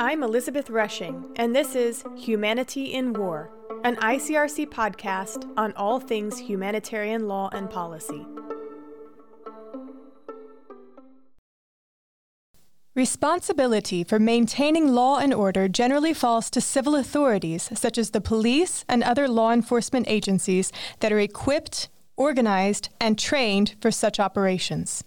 I'm Elizabeth Rushing, and this is Humanity in War, an ICRC podcast on all things humanitarian law and policy. Responsibility for maintaining law and order generally falls to civil authorities, such as the police and other law enforcement agencies that are equipped, organized, and trained for such operations.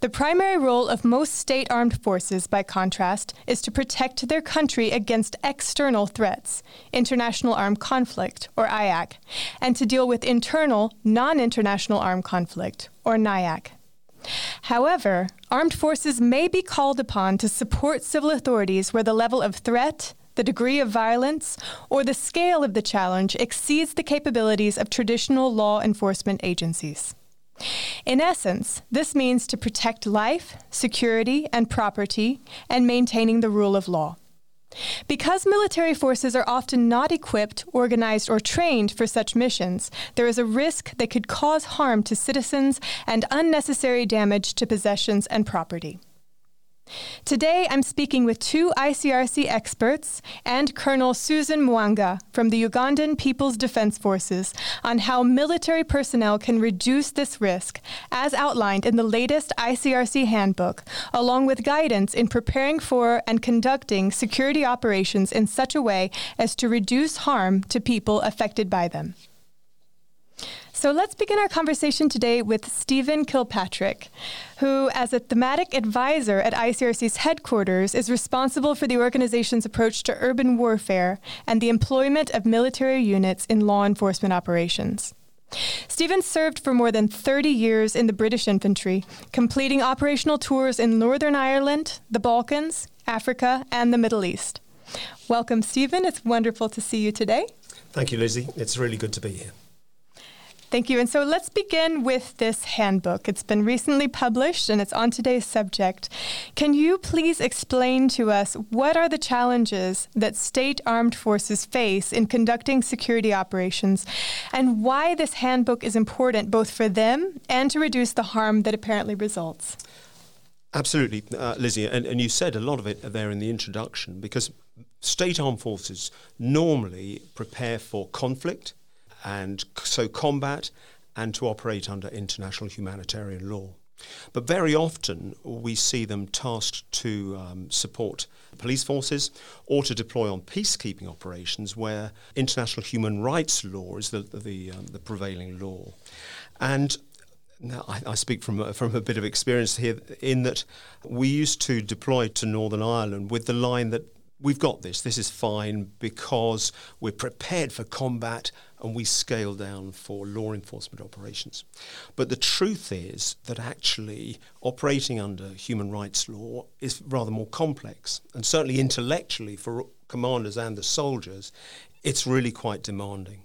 The primary role of most state armed forces, by contrast, is to protect their country against external threats, international armed conflict, or IAC, and to deal with internal, non international armed conflict, or NIAC. However, armed forces may be called upon to support civil authorities where the level of threat, the degree of violence, or the scale of the challenge exceeds the capabilities of traditional law enforcement agencies. In essence, this means to protect life, security, and property, and maintaining the rule of law. Because military forces are often not equipped, organized, or trained for such missions, there is a risk they could cause harm to citizens and unnecessary damage to possessions and property. Today, I'm speaking with two ICRC experts and Colonel Susan Mwanga from the Ugandan People's Defense Forces on how military personnel can reduce this risk, as outlined in the latest ICRC handbook, along with guidance in preparing for and conducting security operations in such a way as to reduce harm to people affected by them. So let's begin our conversation today with Stephen Kilpatrick, who, as a thematic advisor at ICRC's headquarters, is responsible for the organization's approach to urban warfare and the employment of military units in law enforcement operations. Stephen served for more than 30 years in the British infantry, completing operational tours in Northern Ireland, the Balkans, Africa, and the Middle East. Welcome, Stephen. It's wonderful to see you today. Thank you, Lizzie. It's really good to be here. Thank you. And so let's begin with this handbook. It's been recently published and it's on today's subject. Can you please explain to us what are the challenges that state armed forces face in conducting security operations and why this handbook is important both for them and to reduce the harm that apparently results? Absolutely, uh, Lizzie. And, and you said a lot of it there in the introduction because state armed forces normally prepare for conflict and so combat and to operate under international humanitarian law. But very often we see them tasked to um, support police forces or to deploy on peacekeeping operations where international human rights law is the, the, um, the prevailing law. And now, I, I, speak from from a bit of experience here in that we used to deploy to Northern Ireland with the line that we've got this, this is fine because we're prepared for combat and we scale down for law enforcement operations. But the truth is that actually operating under human rights law is rather more complex, and certainly intellectually for commanders and the soldiers, it's really quite demanding.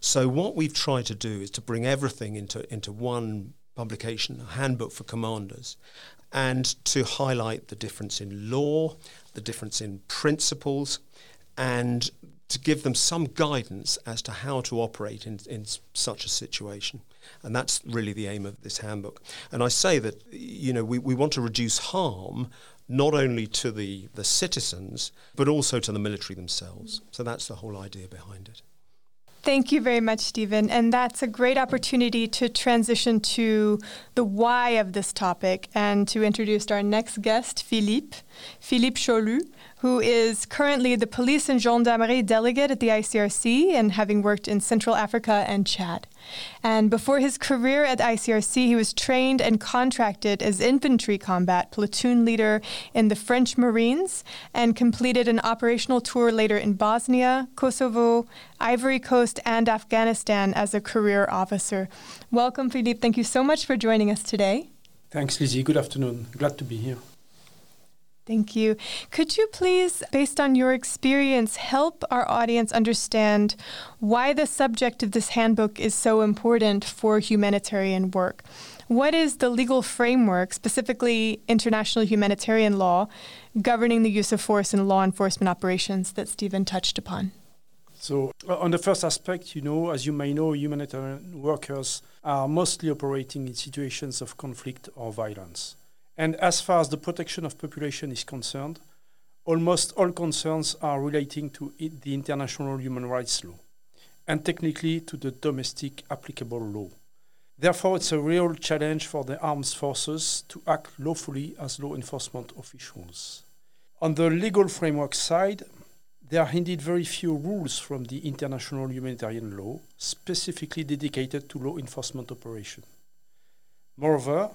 So what we've tried to do is to bring everything into into one publication, a handbook for commanders, and to highlight the difference in law, the difference in principles, and to give them some guidance as to how to operate in, in such a situation. And that's really the aim of this handbook. And I say that, you know, we, we want to reduce harm not only to the, the citizens, but also to the military themselves. So that's the whole idea behind it. Thank you very much, Stephen. And that's a great opportunity to transition to the why of this topic and to introduce our next guest, Philippe, Philippe Cholu, who is currently the police and gendarmerie delegate at the ICRC and having worked in Central Africa and Chad. And before his career at ICRC, he was trained and contracted as infantry combat platoon leader in the French Marines and completed an operational tour later in Bosnia, Kosovo, Ivory Coast, and Afghanistan as a career officer. Welcome, Philippe. Thank you so much for joining us today. Thanks, Lizzie. Good afternoon. Glad to be here. Thank you. Could you please, based on your experience, help our audience understand why the subject of this handbook is so important for humanitarian work? What is the legal framework, specifically international humanitarian law, governing the use of force in law enforcement operations that Stephen touched upon? So, uh, on the first aspect, you know, as you may know, humanitarian workers are mostly operating in situations of conflict or violence. And as far as the protection of population is concerned, almost all concerns are relating to the international human rights law and technically to the domestic applicable law. Therefore, it's a real challenge for the armed forces to act lawfully as law enforcement officials. On the legal framework side, there are indeed very few rules from the international humanitarian law specifically dedicated to law enforcement operation. Moreover,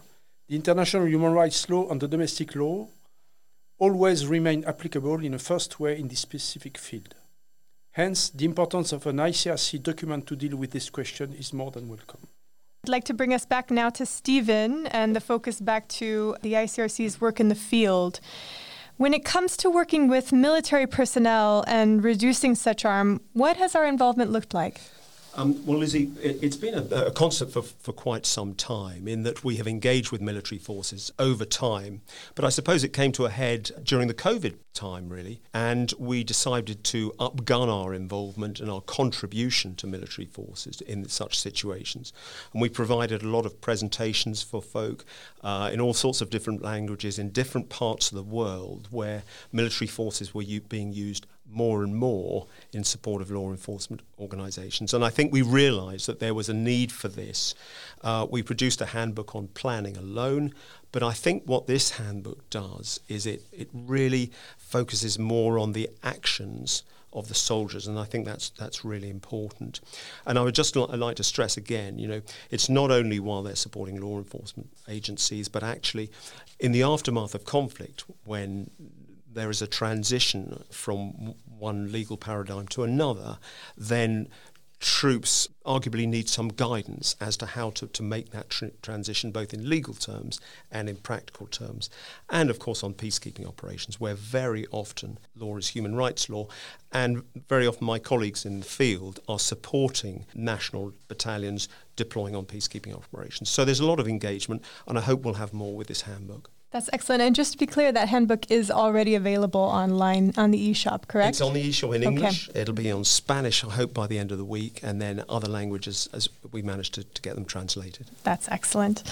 the international human rights law and the domestic law always remain applicable in a first way in this specific field. Hence, the importance of an ICRC document to deal with this question is more than welcome. I'd like to bring us back now to Stephen and the focus back to the ICRC's work in the field. When it comes to working with military personnel and reducing such harm, what has our involvement looked like? Um, well, Lizzie, it, has been a, a concept for, for quite some time in that we have engaged with military forces over time. But I suppose it came to a head during the COVID time, really, and we decided to upgun our involvement and our contribution to military forces in such situations. And we provided a lot of presentations for folk uh, in all sorts of different languages in different parts of the world where military forces were u- being used more and more in support of law enforcement organisations. And I think we realised that there was a need for this. Uh, we produced a handbook on planning alone, but I think what this handbook does is it, it really focuses more on the actions of the soldiers, and I think that's that's really important. And I would just li- like to stress again, you know, it's not only while they're supporting law enforcement agencies, but actually in the aftermath of conflict, when there is a transition from one legal paradigm to another, then troops arguably need some guidance as to how to, to make that tr- transition both in legal terms and in practical terms. And of course on peacekeeping operations, where very often law is human rights law, and very often my colleagues in the field are supporting national battalions deploying on peacekeeping operations. So there's a lot of engagement, and I hope we'll have more with this handbook. That's excellent. And just to be clear, that handbook is already available online on the eShop, correct? It's on the eShop in English. Okay. It'll be on Spanish, I hope, by the end of the week, and then other languages as we manage to, to get them translated. That's excellent.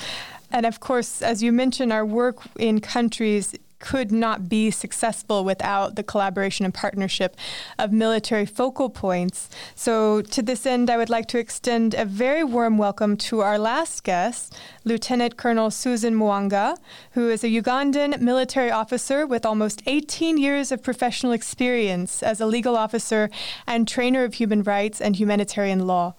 And of course, as you mentioned, our work in countries could not be successful without the collaboration and partnership of military focal points. So, to this end, I would like to extend a very warm welcome to our last guest, Lieutenant Colonel Susan Mwanga, who is a Ugandan military officer with almost 18 years of professional experience as a legal officer and trainer of human rights and humanitarian law.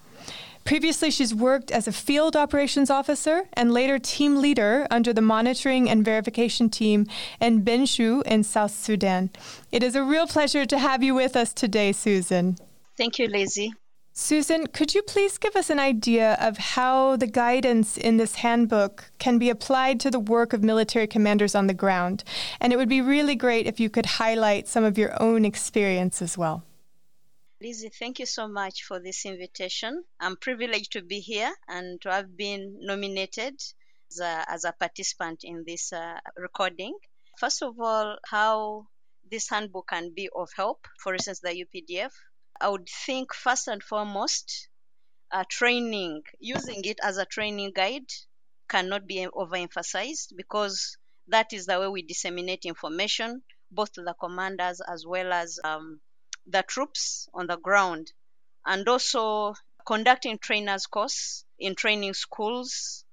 Previously, she's worked as a field operations officer and later team leader under the monitoring and verification team in Bentiu in South Sudan. It is a real pleasure to have you with us today, Susan. Thank you, Lizzie. Susan, could you please give us an idea of how the guidance in this handbook can be applied to the work of military commanders on the ground? And it would be really great if you could highlight some of your own experience as well. Lizzie, thank you so much for this invitation. I'm privileged to be here and to have been nominated as a, as a participant in this uh, recording. First of all, how this handbook can be of help, for instance, the UPDF. I would think first and foremost, uh, training, using it as a training guide cannot be overemphasized because that is the way we disseminate information both to the commanders as well as um, the troops on the ground and also conducting trainers course in training schools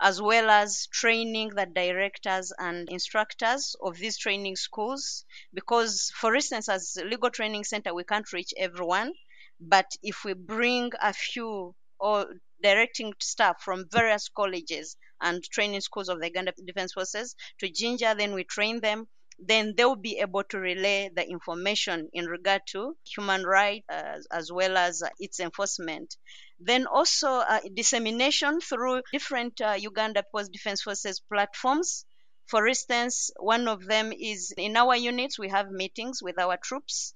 as well as training the directors and instructors of these training schools. Because for instance as legal training center we can't reach everyone but if we bring a few or directing staff from various colleges and training schools of the Uganda Defense Forces to Jinja, then we train them then they'll be able to relay the information in regard to human rights uh, as well as uh, its enforcement. Then also uh, dissemination through different uh, Uganda Post Defense Forces platforms. For instance, one of them is in our units, we have meetings with our troops.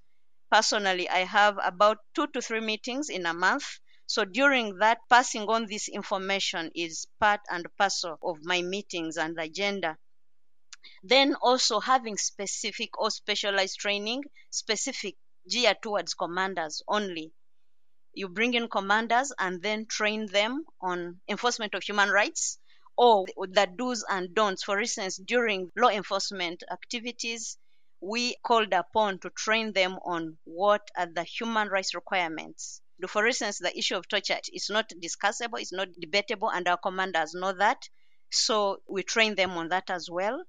Personally, I have about two to three meetings in a month. So during that, passing on this information is part and parcel of my meetings and agenda. Then also having specific or specialized training, specific geared towards commanders only. You bring in commanders and then train them on enforcement of human rights or the do's and don'ts. For instance, during law enforcement activities, we called upon to train them on what are the human rights requirements. For instance, the issue of torture is not discussable, it's not debatable, and our commanders know that. So we train them on that as well.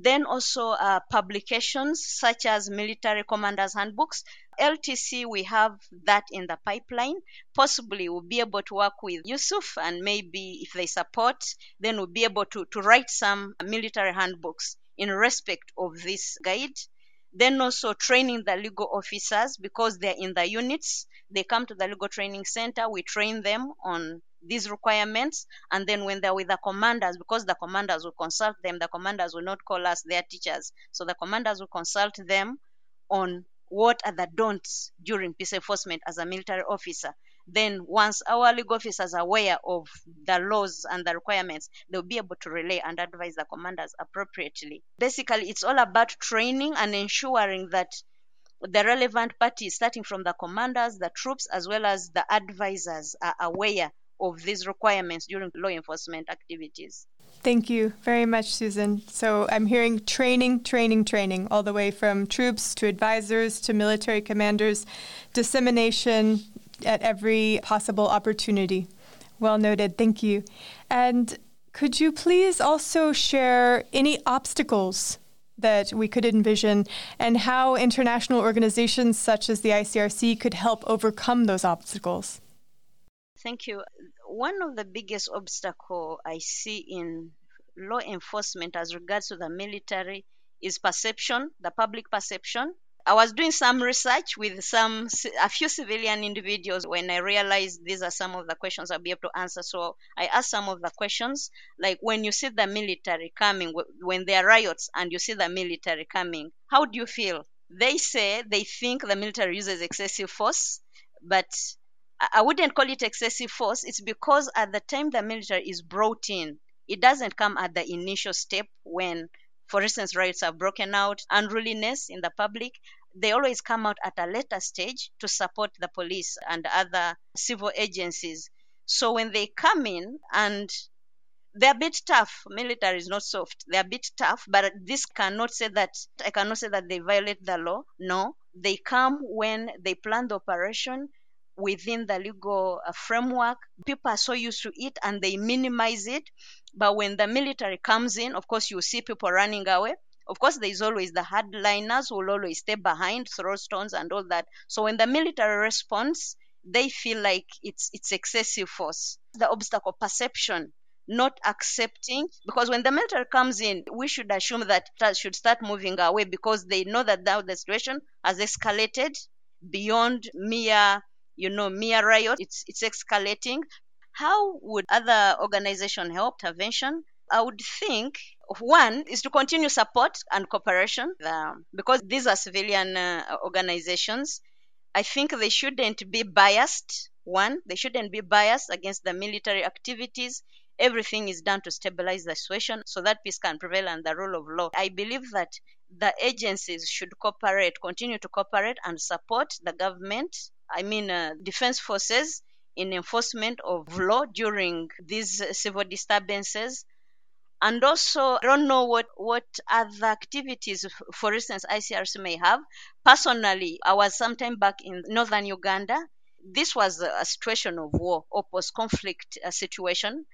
Then also uh, publications such as military commanders handbooks. LTC, we have that in the pipeline. Possibly we'll be able to work with Yusuf and maybe if they support, then we'll be able to, to write some military handbooks in respect of this guide. Then also training the legal officers because they're in the units. They come to the legal training center. We train them on these requirements. And then when they're with the commanders, because the commanders will consult them, the commanders will not call us their teachers. So the commanders will consult them on what are the don'ts during peace enforcement as a military officer. Then, once our legal officers are aware of the laws and the requirements, they'll be able to relay and advise the commanders appropriately. Basically, it's all about training and ensuring that the relevant parties, starting from the commanders, the troops, as well as the advisors, are aware of these requirements during law enforcement activities. Thank you very much, Susan. So I'm hearing training, training, training, all the way from troops to advisors to military commanders, dissemination at every possible opportunity. Well noted. Thank you. And could you please also share any obstacles that we could envision and how international organizations such as the ICRC could help overcome those obstacles? Thank you. One of the biggest obstacle I see in law enforcement as regards to the military is perception, the public perception. I was doing some research with some a few civilian individuals when I realized these are some of the questions I'll be able to answer. So I asked some of the questions, like when you see the military coming, when there are riots and you see the military coming, how do you feel? They say they think the military uses excessive force, but I wouldn't call it excessive force. It's because at the time the military is brought in, it doesn't come at the initial step when, for instance, riots are broken out, unruliness in the public. They always come out at a later stage to support the police and other civil agencies. So when they come in and they're a bit tough. Military is not soft. They're a bit tough, but this cannot say that I cannot say that they violate the law. No, they come when they plan the operation within the legal uh, framework. People are so used to it and they minimize it. But when the military comes in, of course, you see people running away. Of course, there is always the hardliners who will always stay behind, throw stones and all that. So when the military responds, they feel like it's it's excessive force. The obstacle perception, not accepting, because when the military comes in, we should assume that that should start moving away because they know that now the situation has escalated beyond mere you know, mere riot, it's, it's escalating. How would other organizations help intervention? I would think one is to continue support and cooperation um, because these are civilian uh, organizations. I think they shouldn't be biased. One, they shouldn't be biased against the military activities. Everything is done to stabilize the situation so that peace can prevail and the rule of law. I believe that the agencies should cooperate, continue to cooperate and support the government I mean, uh, defense forces in enforcement of law during these civil disturbances. And also, I don't know what, what other activities, for instance, ICRC may have. Personally, I was sometime back in northern Uganda. This was a situation of war or post conflict uh, situation.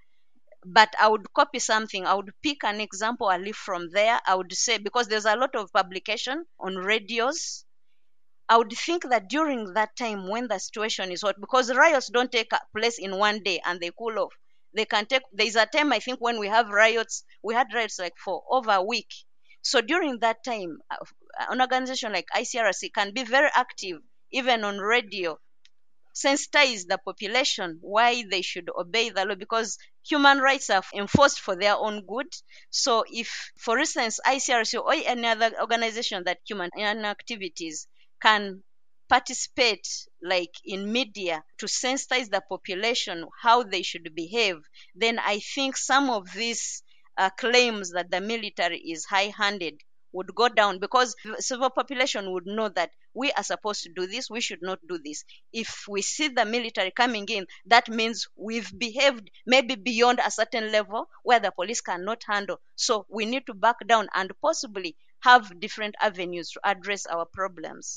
But I would copy something. I would pick an example, I live from there. I would say, because there's a lot of publication on radios I would think that during that time when the situation is hot, because riots don't take place in one day and they cool off. They can take, there's a time I think when we have riots, we had riots like for over a week. So during that time, uh, an organization like ICRC can be very active, even on radio, sensitize the population why they should obey the law because human rights are enforced for their own good. So if, for instance, ICRC or any other organization that human activities can participate like in media to sensitize the population how they should behave then i think some of these uh, claims that the military is high-handed would go down because the civil population would know that we are supposed to do this we should not do this. If we see the military coming in that means we've behaved maybe beyond a certain level where the police cannot handle. So we need to back down and possibly have different avenues to address our problems.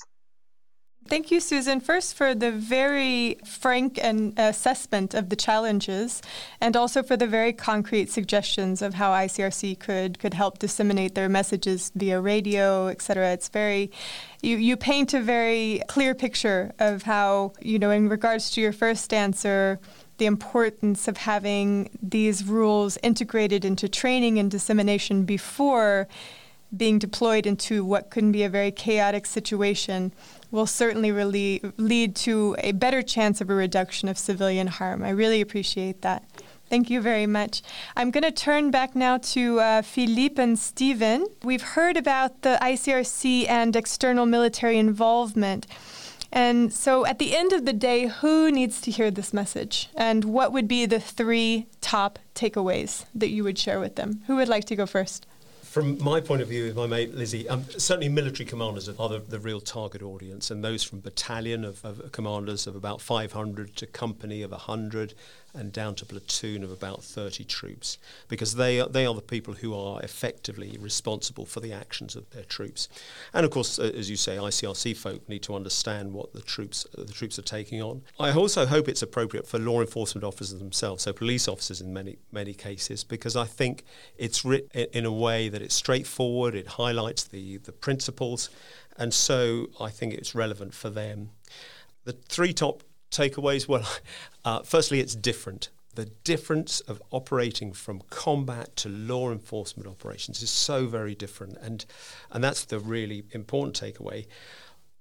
Thank you, Susan, first for the very frank and assessment of the challenges, and also for the very concrete suggestions of how ICRC could could help disseminate their messages via radio, etc. It's very you, you paint a very clear picture of how, you know, in regards to your first answer, the importance of having these rules integrated into training and dissemination before being deployed into what can be a very chaotic situation will certainly really lead to a better chance of a reduction of civilian harm. I really appreciate that. Thank you very much. I'm going to turn back now to uh, Philippe and Stephen. We've heard about the ICRC and external military involvement. And so at the end of the day, who needs to hear this message? And what would be the three top takeaways that you would share with them? Who would like to go first? From my point of view, with my mate Lizzie, um, certainly military commanders are the, the, real target audience, and those from battalion of, of commanders of about 500 to company of 100 and down to platoon of about 30 troops, because they are, they are the people who are effectively responsible for the actions of their troops. And of course, as you say, ICRC folk need to understand what the troops the troops are taking on. I also hope it's appropriate for law enforcement officers themselves, so police officers in many many cases, because I think it's written in a way that it's straightforward. It highlights the the principles, and so I think it's relevant for them. The three top takeaways? Well, uh, firstly, it's different. The difference of operating from combat to law enforcement operations is so very different, and and that's the really important takeaway.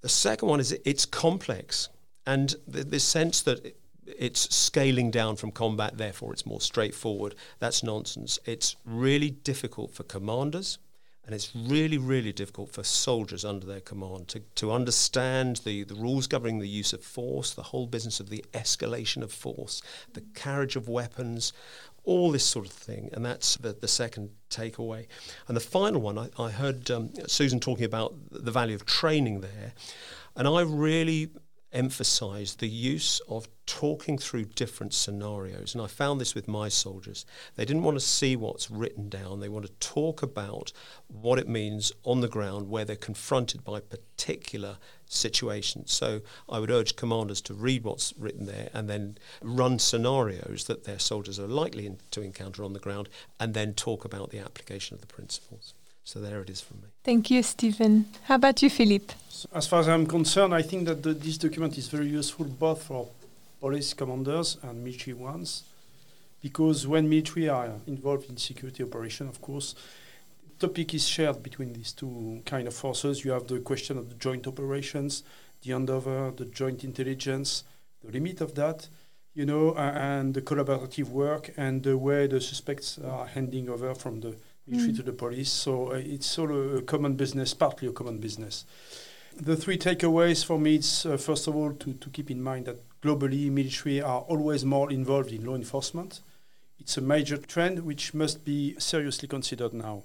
The second one is it's complex, and the, the sense that it's scaling down from combat, therefore it's more straightforward. That's nonsense. It's really difficult for commanders and it's really, really difficult for soldiers under their command to, to understand the, the rules governing the use of force, the whole business of the escalation of force, the carriage of weapons, all this sort of thing. And that's the, the second takeaway. And the final one, I, I heard um, Susan talking about the value of training there. And I really emphasized the use of talking through different scenarios. And I found this with my soldiers. They didn't want to see what's written down, they want to talk about what it means on the ground where they're confronted by particular situations. So I would urge commanders to read what's written there and then run scenarios that their soldiers are likely to encounter on the ground and then talk about the application of the principles. So there it is from me. Thank you, Stephen. How about you, Philippe? As far as I'm concerned, I think that the, this document is very useful both for police commanders and military ones, because when military are involved in security operation, of course, topic is shared between these two kind of forces. You have the question of the joint operations, the handover, the joint intelligence, the limit of that, you know, and the collaborative work and the way the suspects are handing over from the military mm. to the police. So uh, it's all a common business, partly a common business. The three takeaways for me is uh, first of all to, to keep in mind that globally military are always more involved in law enforcement. It's a major trend which must be seriously considered now.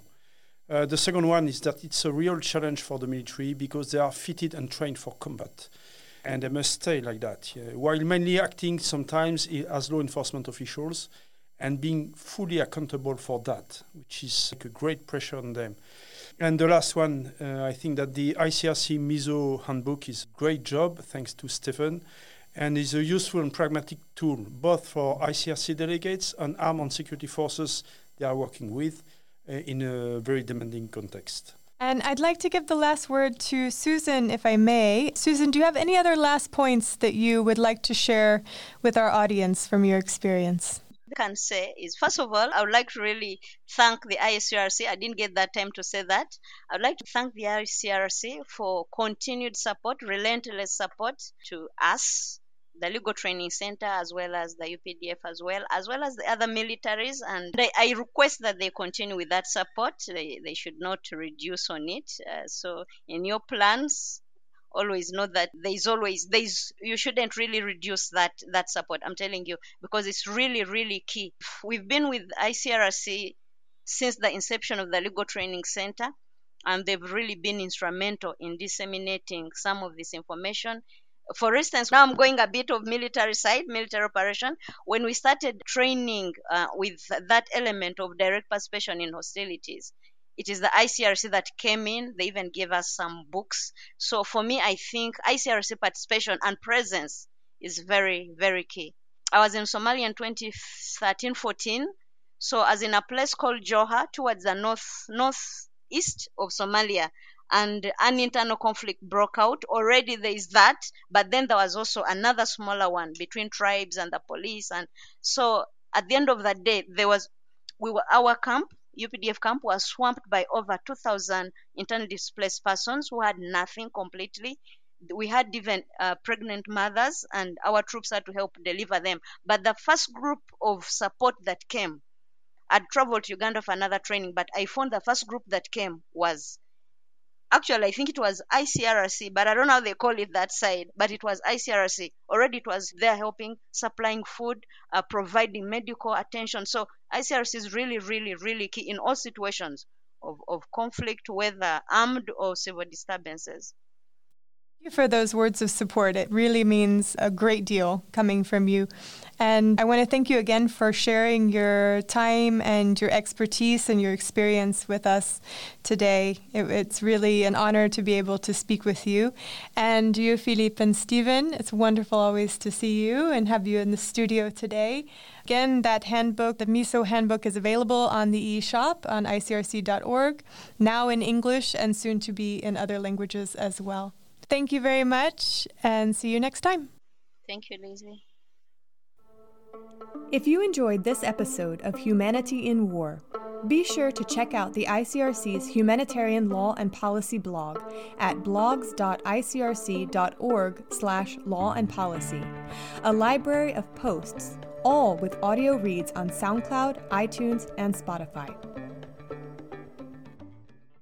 Uh, the second one is that it's a real challenge for the military because they are fitted and trained for combat. And they must stay like that. Yeah. While mainly acting sometimes as law enforcement officials, and being fully accountable for that, which is like a great pressure on them. And the last one, uh, I think that the ICRC MISO handbook is a great job, thanks to Stephen, and is a useful and pragmatic tool both for ICRC delegates and armed security forces they are working with uh, in a very demanding context. And I'd like to give the last word to Susan, if I may. Susan, do you have any other last points that you would like to share with our audience from your experience? Can say is first of all, I would like to really thank the ICRC. I didn't get that time to say that. I would like to thank the ICRC for continued support, relentless support to us the legal training center as well as the UPDF as well as well as the other militaries and I, I request that they continue with that support they, they should not reduce on it uh, so in your plans always know that there's always there's you shouldn't really reduce that that support i'm telling you because it's really really key. We've been with icrc since the inception of the legal training center and they've really been instrumental in disseminating some of this information. For instance now i'm going a bit of military side military operation. When we started training uh, with that element of direct participation in hostilities it is the ICRC that came in. They even gave us some books. So for me, I think ICRC participation and presence is very, very key. I was in Somalia in 2013 14. So, as in a place called Jowhar, towards the north northeast of Somalia, and an internal conflict broke out. Already there is that, but then there was also another smaller one between tribes and the police. And so, at the end of the day, there was we were our camp UPDF camp was swamped by over 2,000 internally displaced persons who had nothing completely. We had even uh, pregnant mothers, and our troops had to help deliver them. But the first group of support that came, I'd traveled to Uganda for another training, but I found the first group that came was actually, I think it was ICRC, but I don't know how they call it that side, but it was ICRC. Already it was there helping, supplying food, uh, providing medical attention. So ICRC is really, really, really key in all situations of, of conflict, whether armed or civil disturbances you for those words of support. It really means a great deal coming from you. And I want to thank you again for sharing your time and your expertise and your experience with us today. It, it's really an honor to be able to speak with you. And you, Philippe and Stephen, it's wonderful always to see you and have you in the studio today. Again, that handbook, the MISO handbook, is available on the eShop on icrc.org, now in English and soon to be in other languages as well. Thank you very much and see you next time. Thank you, Lizzie. If you enjoyed this episode of Humanity in War, be sure to check out the ICRC's Humanitarian Law and Policy blog at blogs.icrc.org/law and policy, a library of posts, all with audio reads on SoundCloud, iTunes, and Spotify.